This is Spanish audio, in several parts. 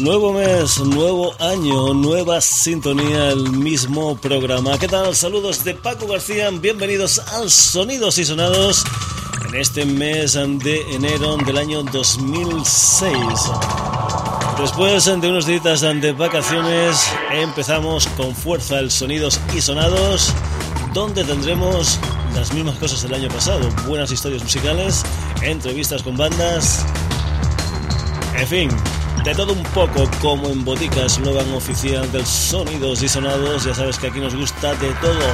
Nuevo mes, nuevo año, nueva sintonía, el mismo programa. ¿Qué tal? Saludos de Paco García, bienvenidos al Sonidos y Sonados en este mes de enero del año 2006. Después de unos días de vacaciones, empezamos con fuerza el Sonidos y Sonados, donde tendremos las mismas cosas del año pasado, buenas historias musicales, entrevistas con bandas, en fin, de todo un poco como en Botica, eslogan oficial del Sonidos y Sonados. Ya sabes que aquí nos gusta de todo.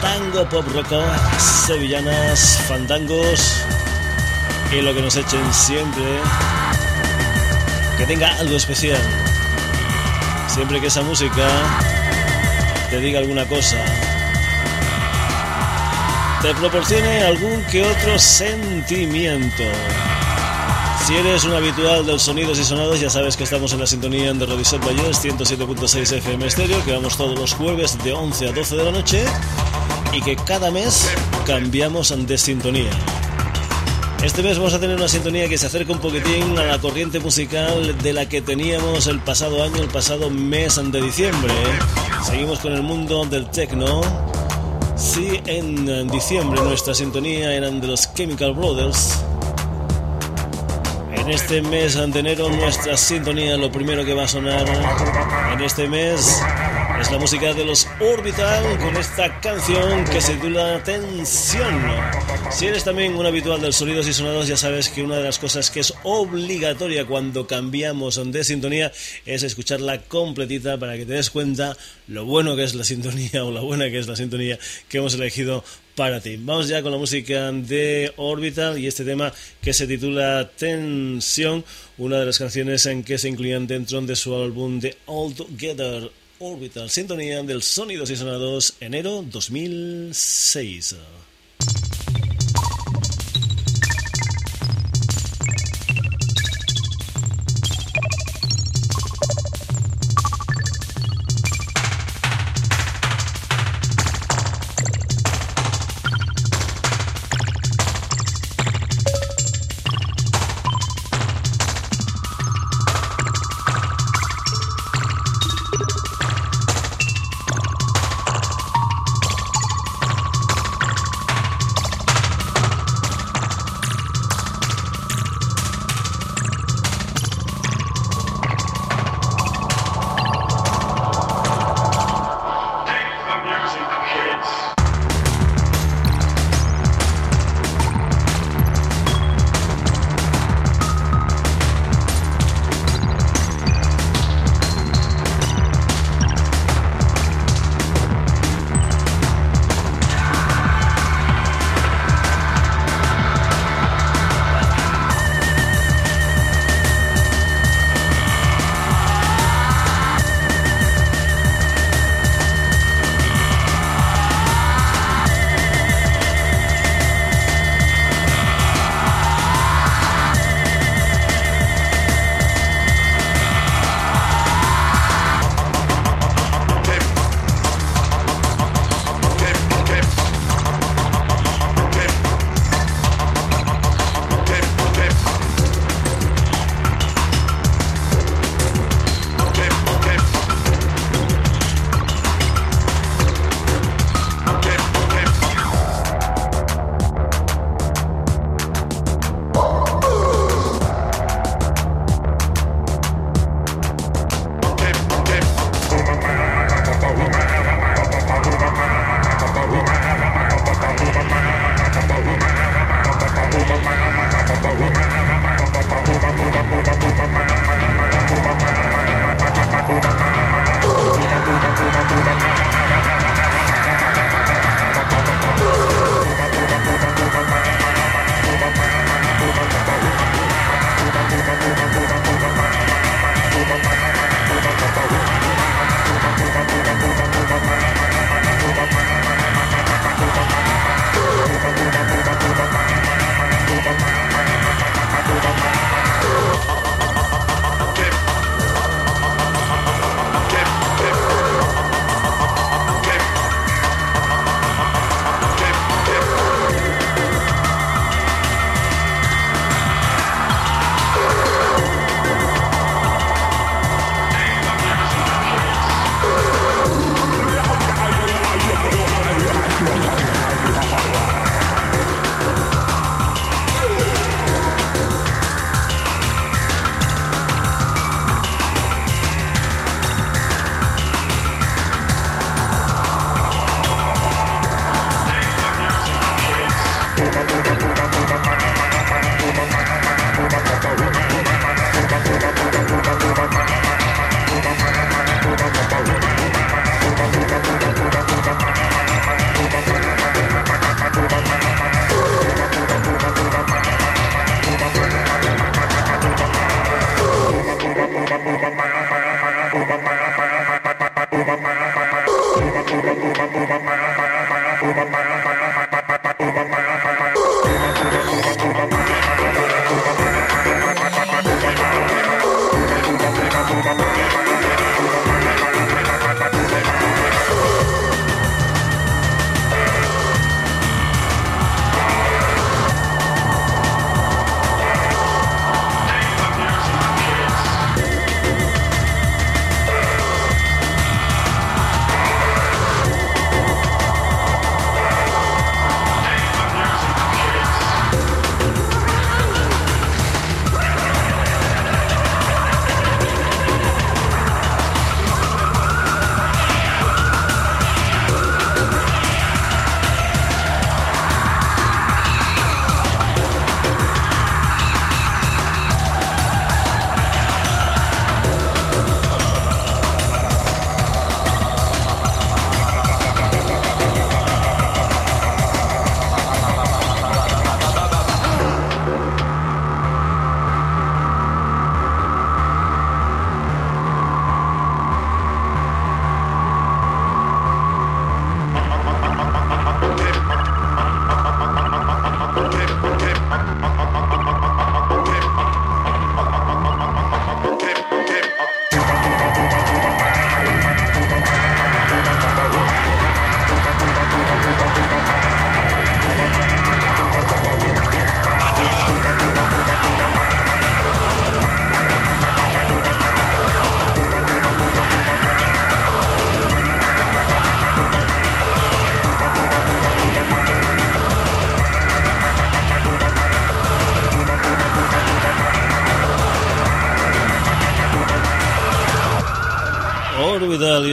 Tango, pop rock, sevillanas, fandangos y lo que nos echen siempre que tenga algo especial. Siempre que esa música te diga alguna cosa, te proporcione algún que otro sentimiento. Si eres un habitual de los sonidos y sonados, ya sabes que estamos en la sintonía de Rodiset Valles 107.6 FM Estéreo, que vamos todos los jueves de 11 a 12 de la noche y que cada mes cambiamos de sintonía. Este mes vamos a tener una sintonía que se acerca un poquitín a la corriente musical de la que teníamos el pasado año, el pasado mes de diciembre. Seguimos con el mundo del techno. Si en diciembre nuestra sintonía eran de los Chemical Brothers, en este mes de enero nuestra sintonía, lo primero que va a sonar en este mes es la música de los Orbital con esta canción que se titula Tensión. Si eres también un habitual de los sonidos y sonados, ya sabes que una de las cosas que es obligatoria cuando cambiamos de sintonía es escucharla completita para que te des cuenta lo bueno que es la sintonía o la buena que es la sintonía que hemos elegido para ti. Vamos ya con la música de Orbital y este tema que se titula Tensión, una de las canciones en que se incluían dentro de su álbum de All Together Orbital, sintonía del Sonidos y Sonados, enero 2006.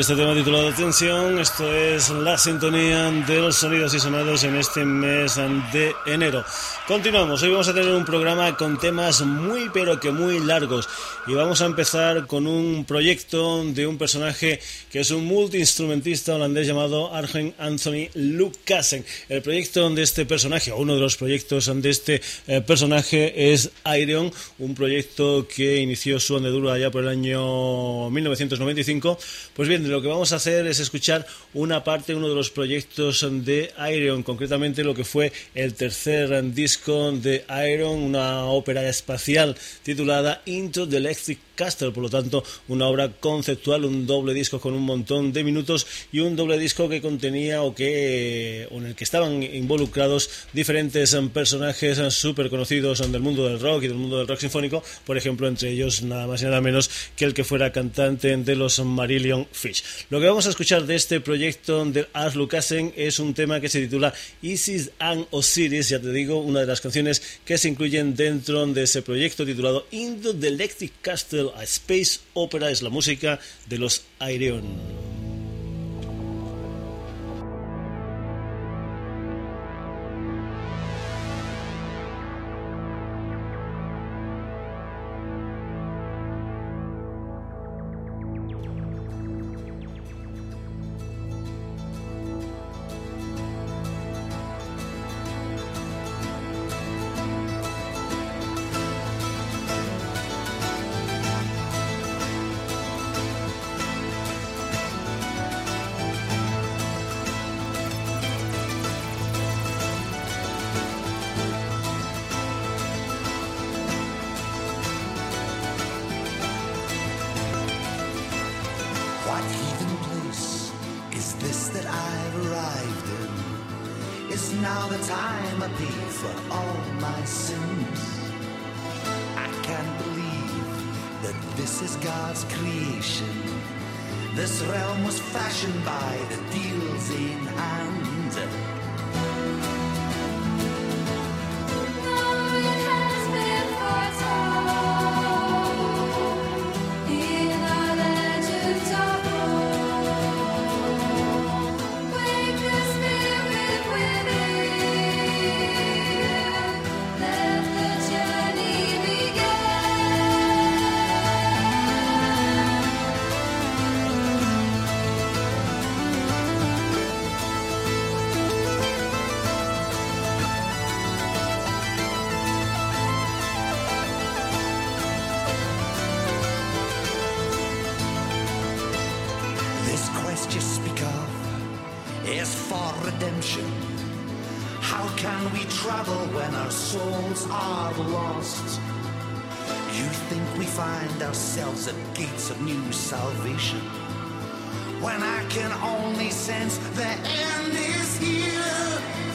Este tema titulado Tensión. Esto es la sintonía de los sonidos y sonados en este mes de enero. Continuamos, hoy vamos a tener un programa con temas muy pero que muy largos y vamos a empezar con un proyecto de un personaje que es un multiinstrumentista holandés llamado Arjen Anthony Lucassen. El proyecto de este personaje, o uno de los proyectos de este eh, personaje es Iron, un proyecto que inició su andadura allá por el año 1995. Pues bien, lo que vamos a hacer es escuchar una parte, uno de los proyectos de Iron, concretamente lo que fue el tercer disco de Iron, una ópera espacial titulada Into the Electric Castle, por lo tanto una obra conceptual, un doble disco con un montón de minutos y un doble disco que contenía o que en el que estaban involucrados diferentes personajes súper conocidos del mundo del rock y del mundo del rock sinfónico, por ejemplo entre ellos nada más y nada menos que el que fuera cantante de los Marillion Fish. Lo que vamos a escuchar de este proyecto de Ars Lucasen es un tema que se titula Isis and Osiris, ya te digo, una de las canciones que se incluyen dentro de ese proyecto titulado Into the Electric Castle a Space Opera es la música de los Aireon. are lost. You think we find ourselves at gates of new salvation when I can only sense the end is here.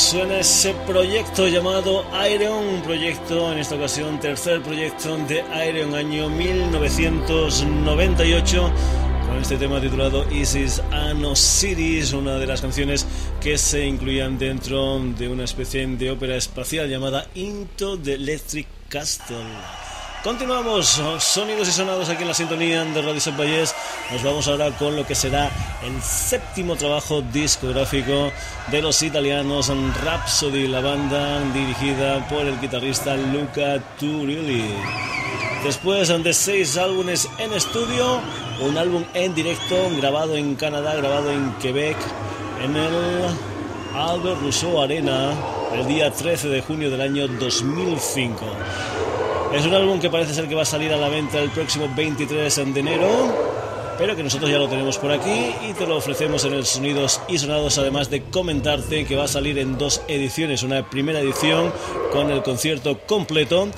Suena ese proyecto llamado Iron, un proyecto, en esta ocasión, tercer proyecto de Iron, año 1998, con este tema titulado Isis and Osiris, una de las canciones que se incluían dentro de una especie de ópera espacial llamada Into the Electric Castle. Continuamos, sonidos y sonados aquí en la sintonía de Radio Valles. Nos vamos ahora con lo que será el séptimo trabajo discográfico de los italianos Rhapsody, la banda dirigida por el guitarrista Luca Turilli. Después de seis álbumes en estudio, un álbum en directo grabado en Canadá, grabado en Quebec, en el Albert Rousseau Arena, el día 13 de junio del año 2005. Es un álbum que parece ser que va a salir a la venta el próximo 23 de enero. pero que nosotros ya lo tenemos por aquí y te lo ofrecemos en el Sonidos y Sonados, además de comentarte que va a salir en dos ediciones, una primera edición con el concierto completo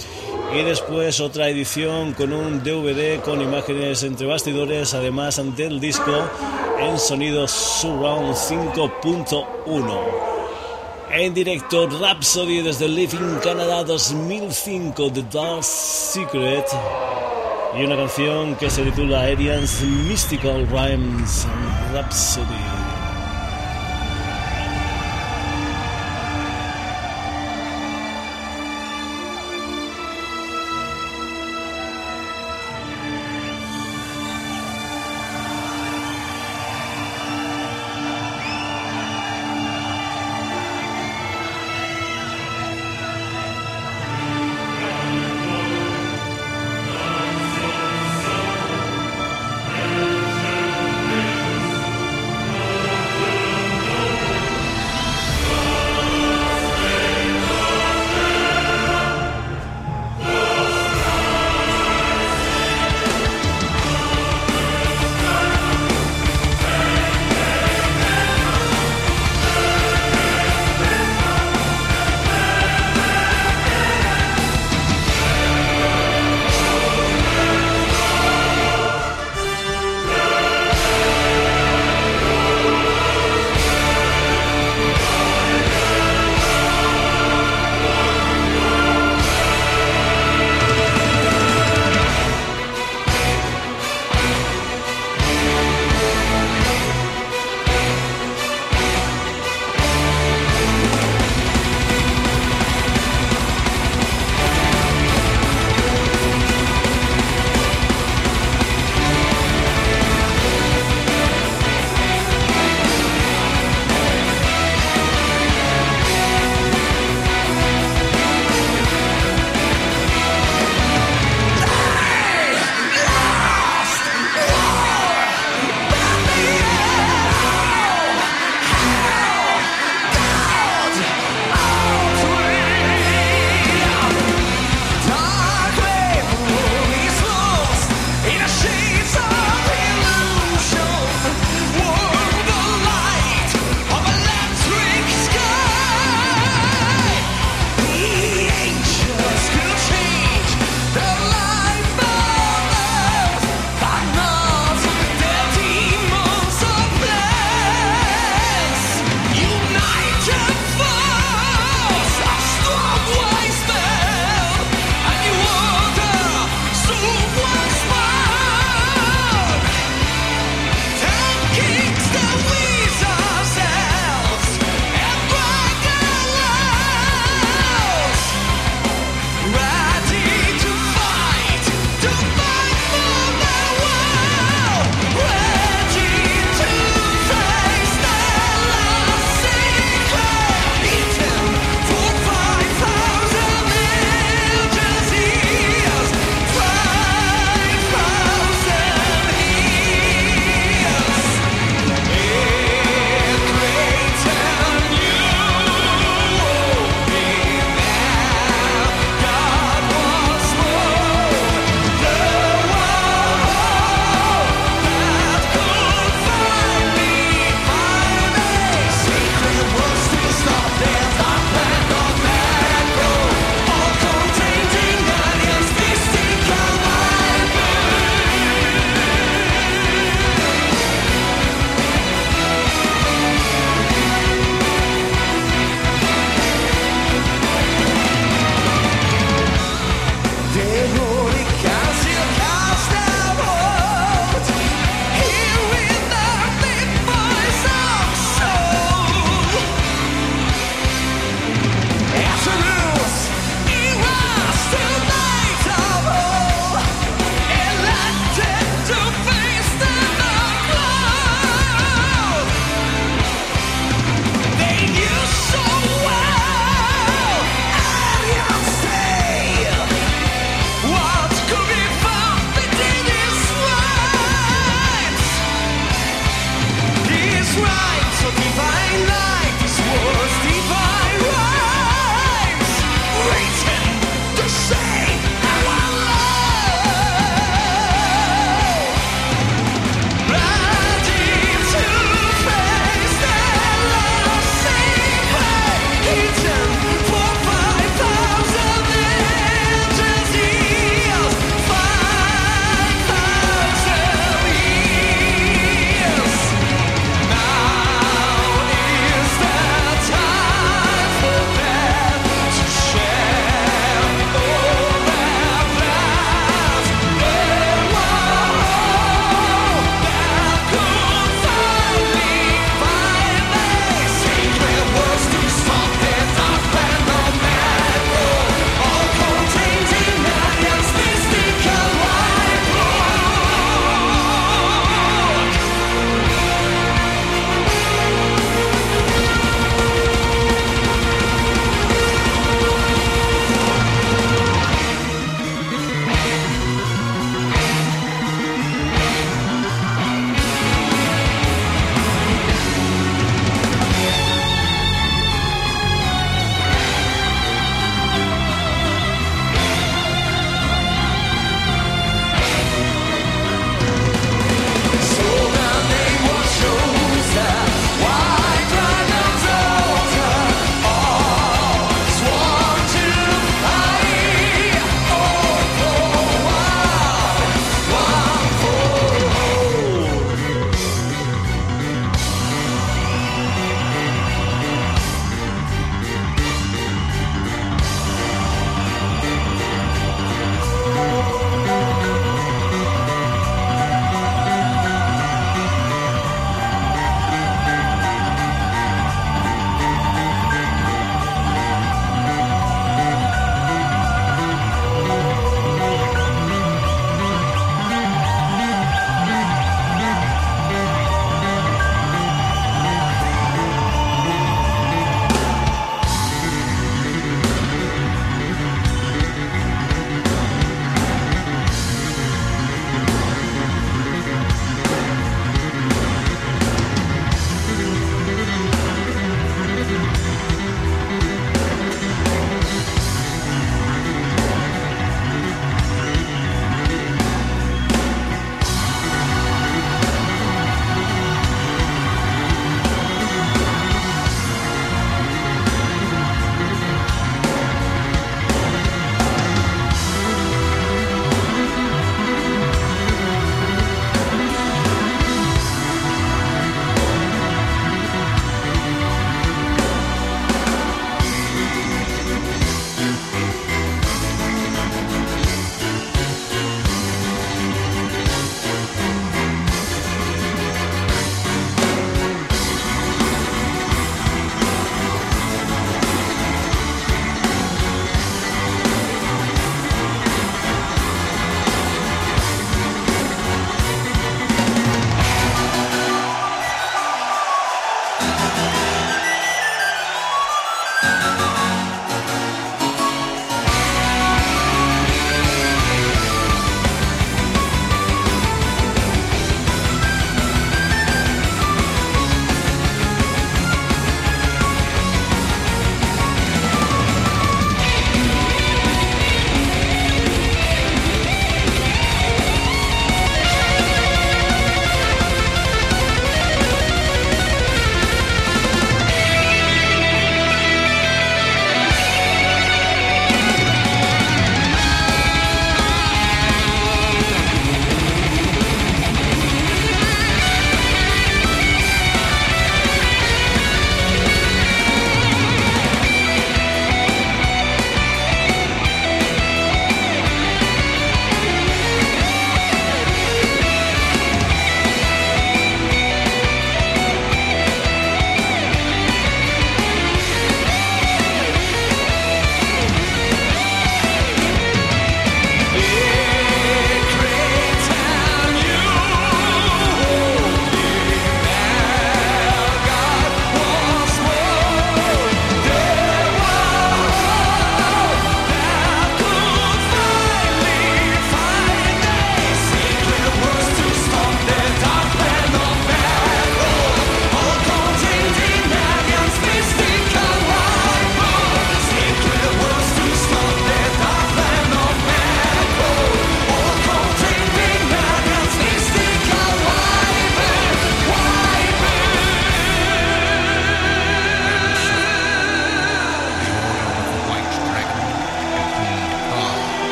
y después otra edición con un DVD con imágenes entre bastidores, además del disco en sonido Surround 5.1. En directo Rhapsody desde Living Canada 2005 The Dark Secret y una canción que se titula Arians Mystical Rhymes Rhapsody.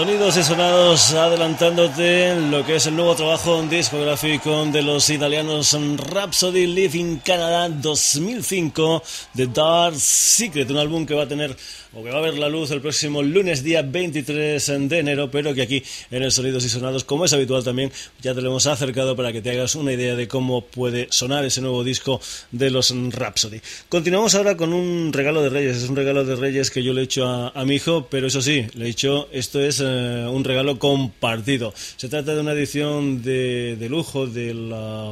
Sonidos y sonados adelantándote lo que es el nuevo trabajo discográfico de los italianos Rhapsody Live in Canada 2005 The Dark Secret, un álbum que va a tener o que va a ver la luz el próximo lunes día 23 de enero, pero que aquí en el Sonidos y Sonados, como es habitual también, ya te lo hemos acercado para que te hagas una idea de cómo puede sonar ese nuevo disco de los Rhapsody. Continuamos ahora con un regalo de Reyes, es un regalo de Reyes que yo le he hecho a, mi hijo, pero eso sí, le he dicho, esto es eh, un regalo compartido. Se trata de una edición de, de lujo de la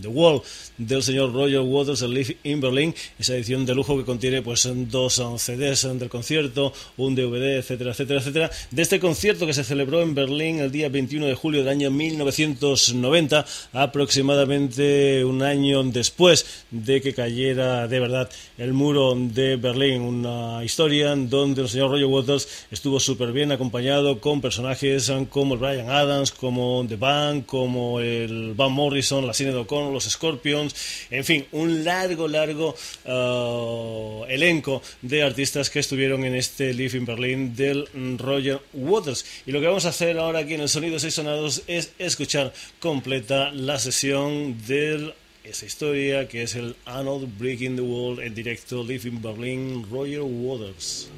The Wall del señor Roger Waters, el Live in Berlin, esa edición de lujo que contiene pues dos CDs del concierto, un DVD, etcétera, etcétera, etcétera, de este concierto que se celebró en Berlín el día 21 de julio del año 1990, aproximadamente un año después de que cayera de verdad el muro de Berlín, una historia donde el señor Roger Waters estuvo súper bien acompañado con personajes como Brian Adams, como The Band, como el Van Morrison, la Cine O'Connor, los Scorpions, en fin, un largo, largo uh, elenco de artistas que estuvieron en este Live in Berlin del Roger Waters. Y lo que vamos a hacer ahora aquí en el Sonidos y Sonados es escuchar completa la sesión de esa historia que es el Arnold Breaking the Wall en directo Live in Berlin Roger Waters.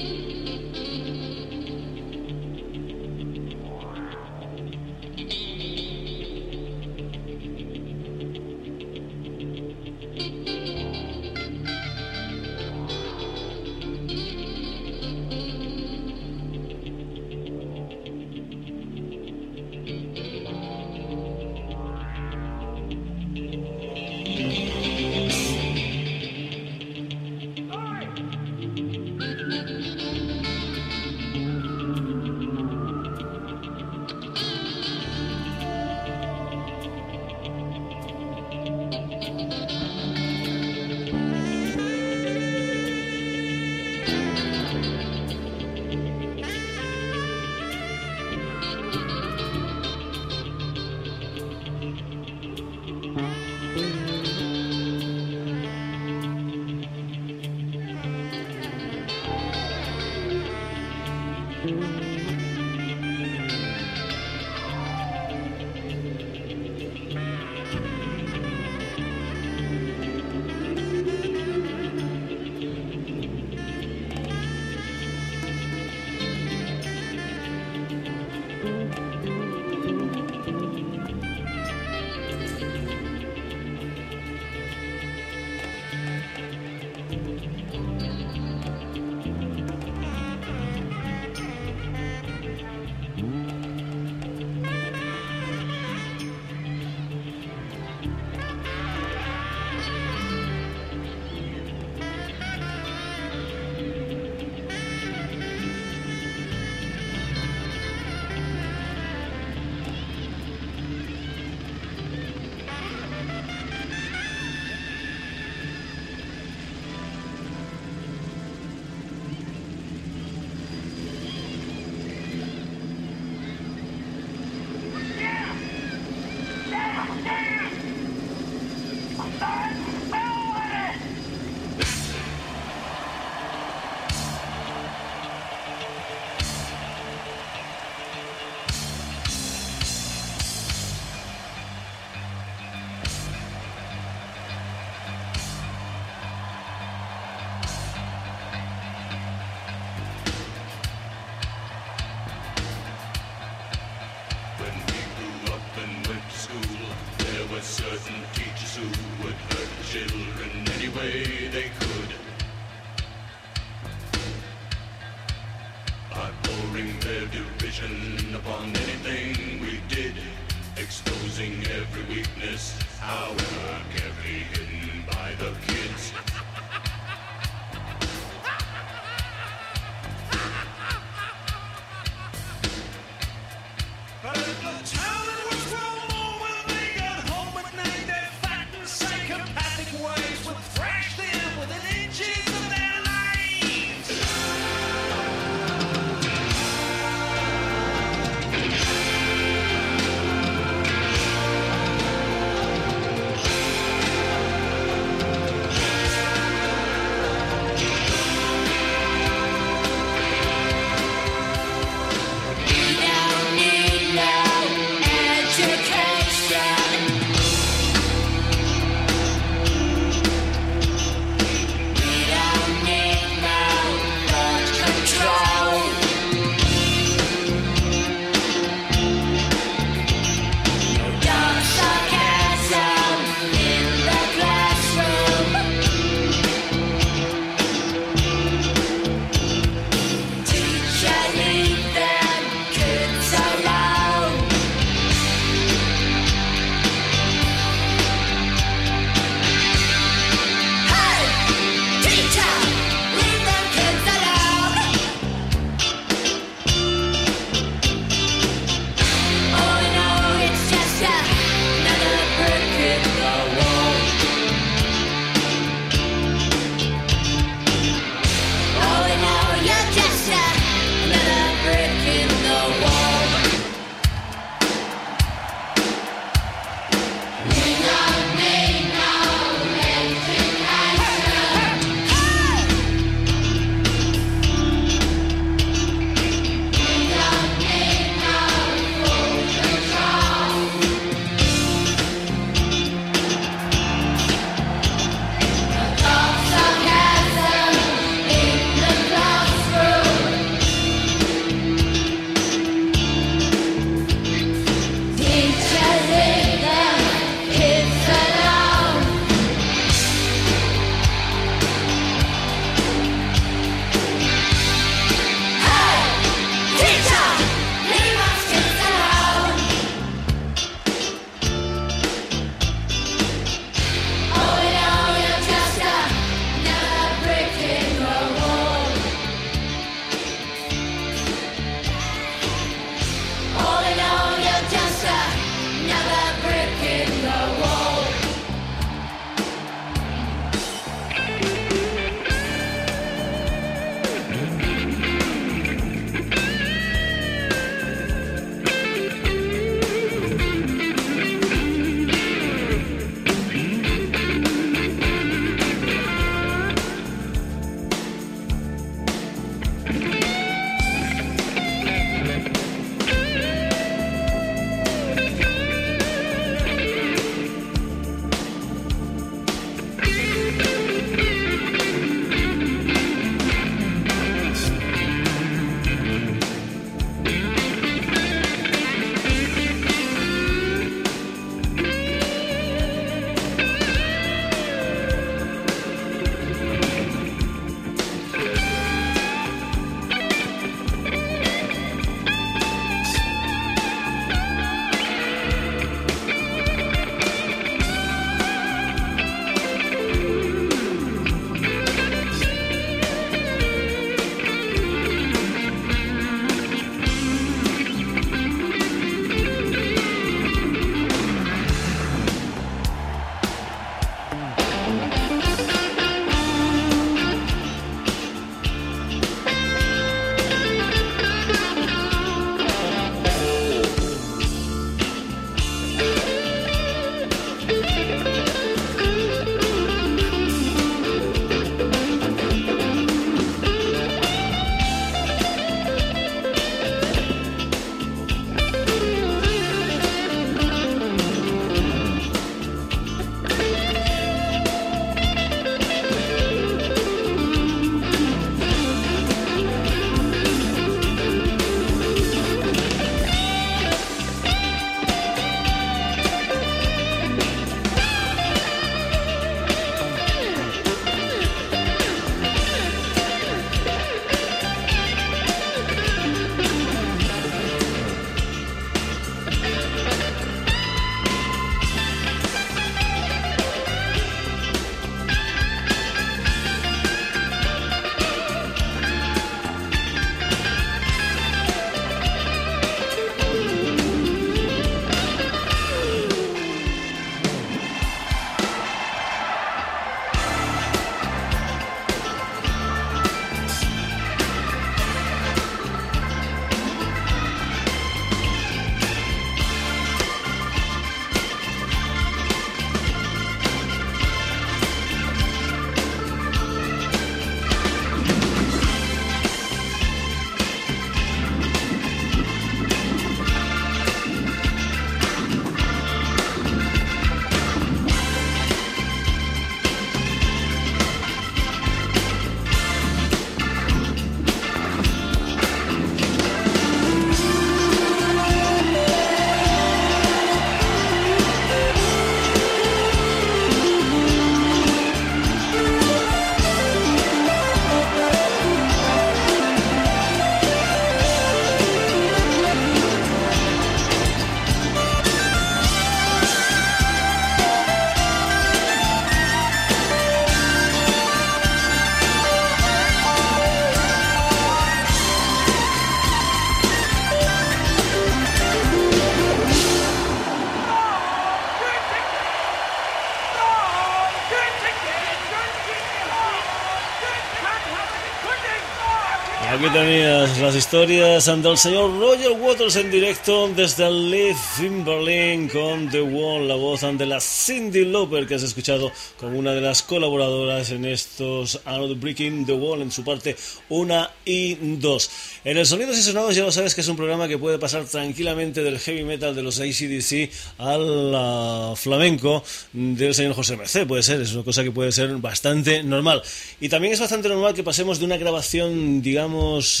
Las historias del señor Roger Waters en directo desde el Live in Berlin con The Wall, la voz de la Cindy Lauper que has escuchado como una de las colaboradoras en estos Out Breaking the Wall en su parte 1 y 2. En el Sonidos y Sonados ya lo sabes que es un programa que puede pasar tranquilamente del heavy metal de los ACDC al uh, flamenco del señor José Merced, puede ser, es una cosa que puede ser bastante normal. Y también es bastante normal que pasemos de una grabación, digamos,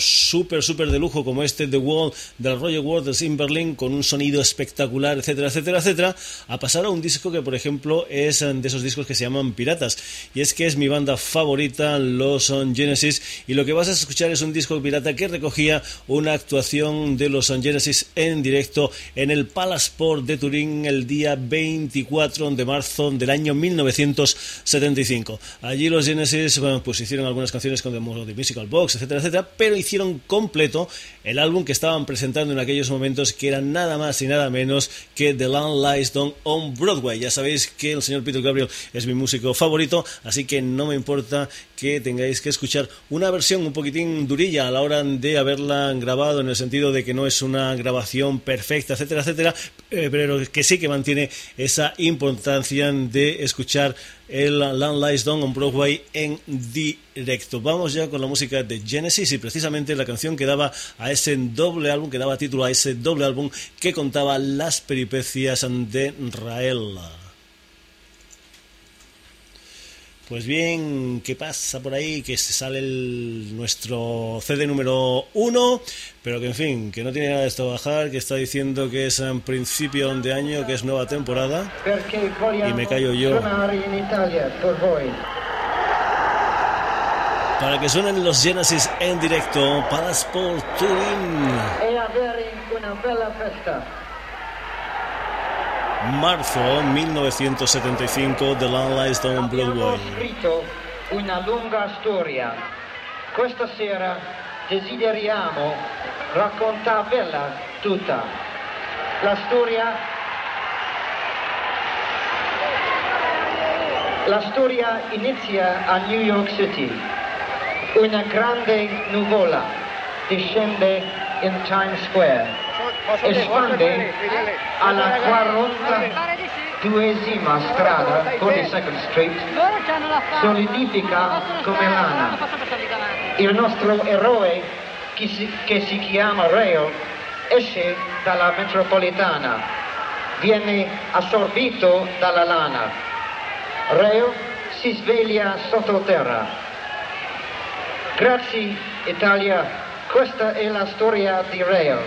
súper, súper de lujo como este The Wall del Roger Waters in Berlin con un sonido espectacular, etcétera, etcétera, etcétera, a pasar a un disco que, por ejemplo, es de esos discos que se llaman Piratas. Y es que es mi banda favorita, los Son Genesis, y lo que vas a escuchar es un disco pirata que recogía una actuación de los Son Genesis en directo en el Palace Port de Turín el día 24 de marzo del año 1975. Allí los Genesis pues hicieron algunas canciones con The Musical Box, etcétera, etcétera, pero hicieron completo el álbum que estaban presentando en aquellos momentos, que era nada más y nada menos que The Land Lies Down on Broadway. Ya sabéis que el señor Peter Gabriel es mi músico favorito, así que no me importa que tengáis que escuchar una versión un poquitín durilla a la hora de haberla grabado, en el sentido de que no es una grabación perfecta, etcétera, etcétera, eh, pero que sí que mantiene esa importancia de escuchar el Land Lies Down on Broadway en directo. Vamos ya con la música de Genesis y precisamente la canción que daba a ese doble álbum, que daba título a ese doble álbum que contaba las peripecias de Rael. Pues bien, ¿qué pasa por ahí? Que se sale el, nuestro CD número uno, pero que en fin, que no tiene nada de esto a bajar, que está diciendo que es en principio de año, que es nueva temporada, y me callo yo. Para que suenen los Genesis en directo, para Sport Turin. una bella festa marzo 1975 The Land Lies Down Broadway. scritto una lunga storia. Questa sera desideriamo raccontarvela tutta. La storia La storia inizia a New York City. Una grande nuvola discende in Times Square espande alla 42esima strada con il Second Street, solidifica come lana. Il nostro eroe, che si, che si chiama Rail, esce dalla metropolitana, viene assorbito dalla lana. Rail si sveglia sottoterra. Grazie Italia, questa è la storia di Rail.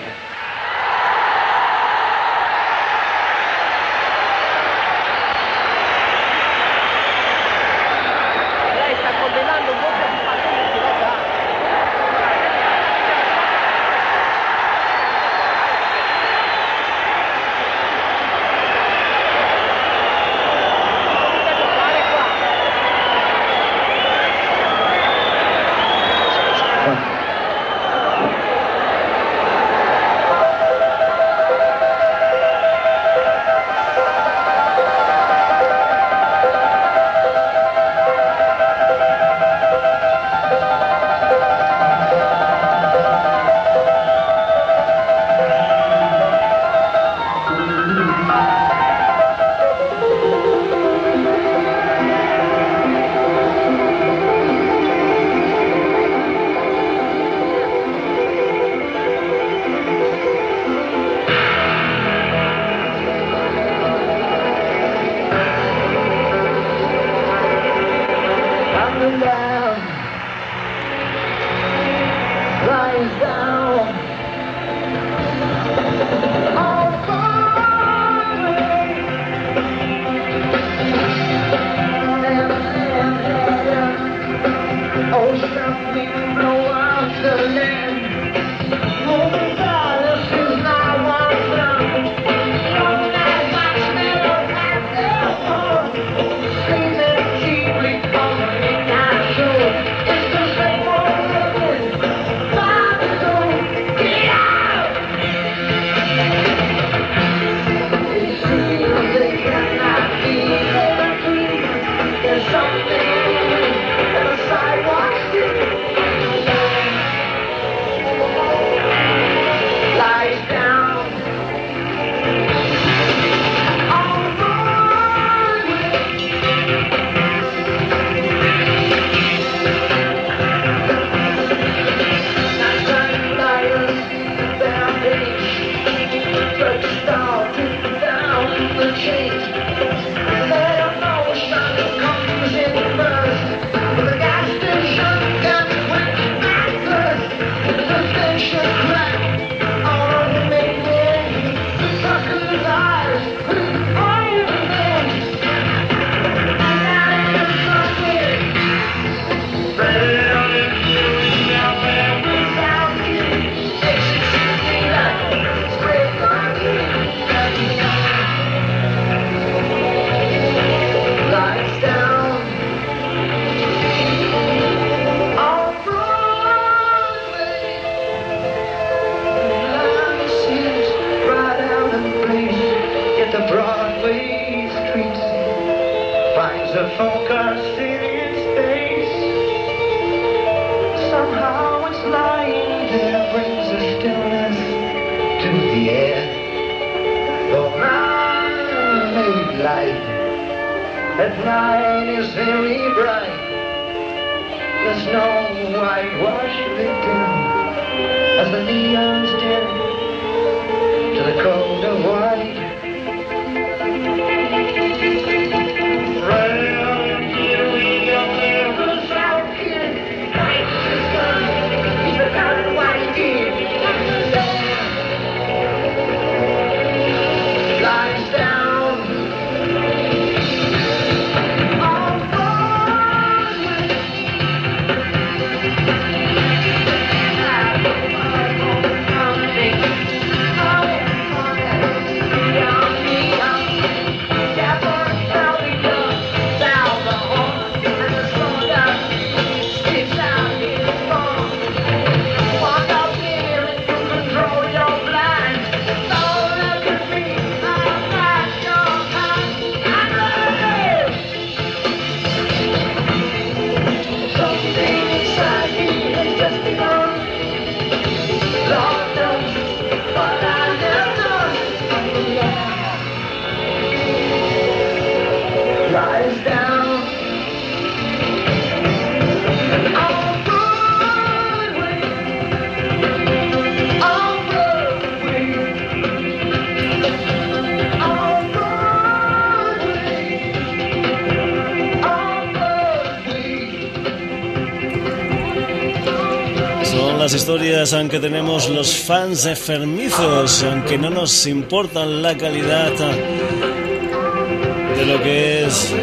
night is very bright. The snow whitewash the down as the neon's dead. Historias aunque tenemos los fans enfermizos, aunque no nos importan la calidad de lo que es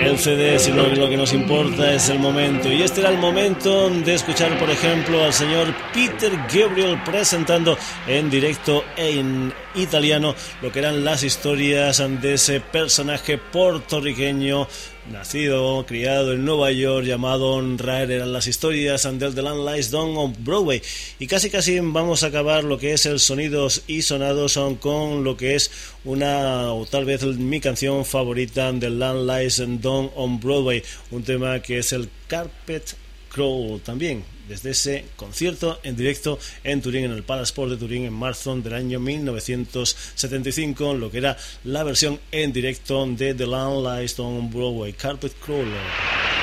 el CD, sino que lo que nos importa es el momento. Y este era el momento de escuchar, por ejemplo, al señor Peter Gabriel presentando en directo en italiano lo que eran las historias de ese personaje puertorriqueño nacido, criado en Nueva York, llamado Raer, eran las historias del The Land Lies Down on Broadway. Y casi casi vamos a acabar lo que es el sonidos y sonados con lo que es una, o tal vez mi canción favorita del Land Lies Down on Broadway, un tema que es el Carpet Crawl también desde ese concierto en directo en Turín, en el Palasport de Turín en marzo del año 1975, lo que era la versión en directo de The Land Lies on Broadway, Carpet Crawler.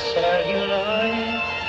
celluloid.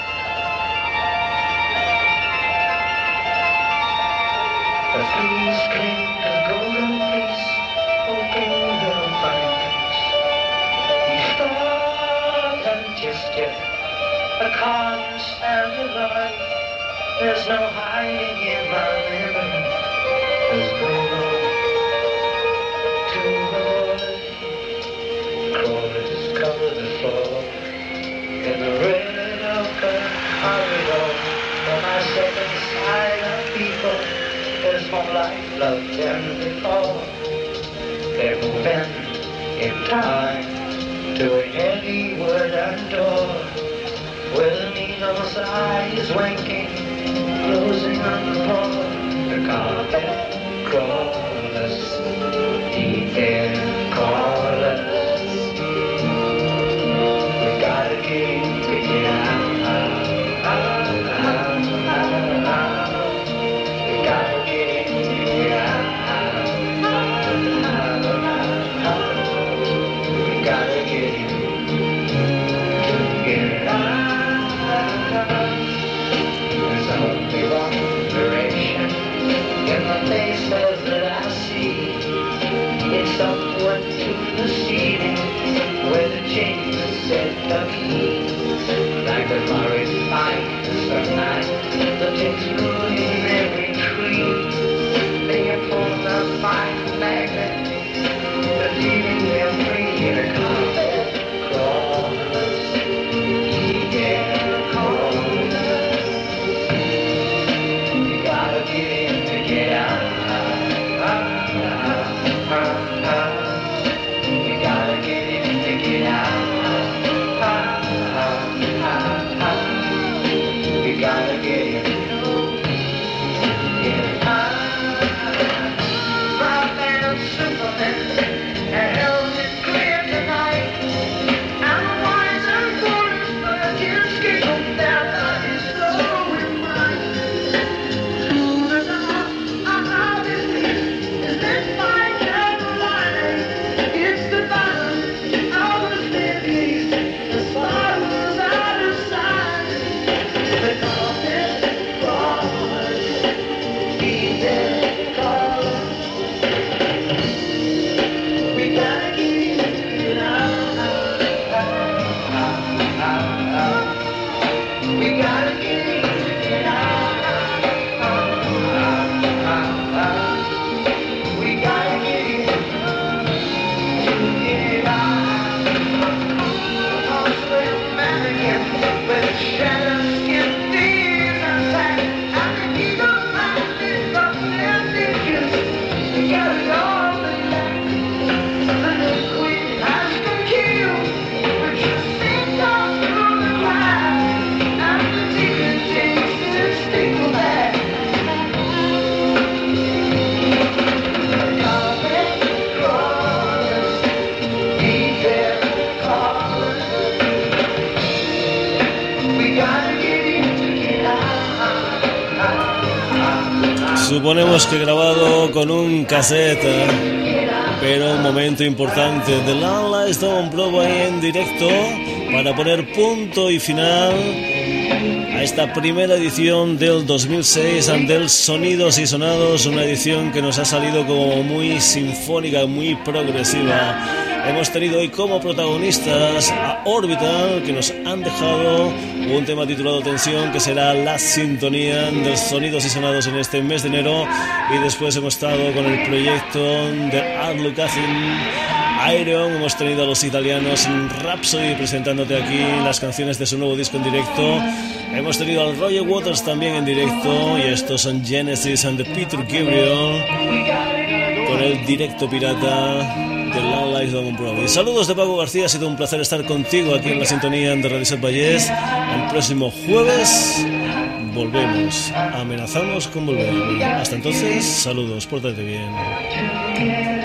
Like the forest fight the night, the gentle Suponemos que grabado con un cassette, pero un momento importante. The Land Lies Down Broadway en directo para poner punto y final a esta primera edición del 2006 del Sonidos y Sonados, una edición que nos ha salido como muy sinfónica, muy progresiva. Hemos tenido hoy como protagonistas a Orbital, que nos han dejado un tema titulado Tensión, que será la sintonía de Sonidos y Sonados en este mes de enero. Y después hemos estado con el proyecto de Art Lucassin. Iron, hemos tenido a los italianos Rhapsody presentándote aquí las canciones de su nuevo disco en directo. Hemos tenido al Roger Waters también en directo y estos son Genesis and the Peter Gabriel con el directo pirata de Long Life. Saludos de Paco García, ha sido un placer estar contigo aquí en la sintonía de Radio Vallés. El próximo jueves volvemos, amenazamos con volver. Hasta entonces, saludos, pórtate bien.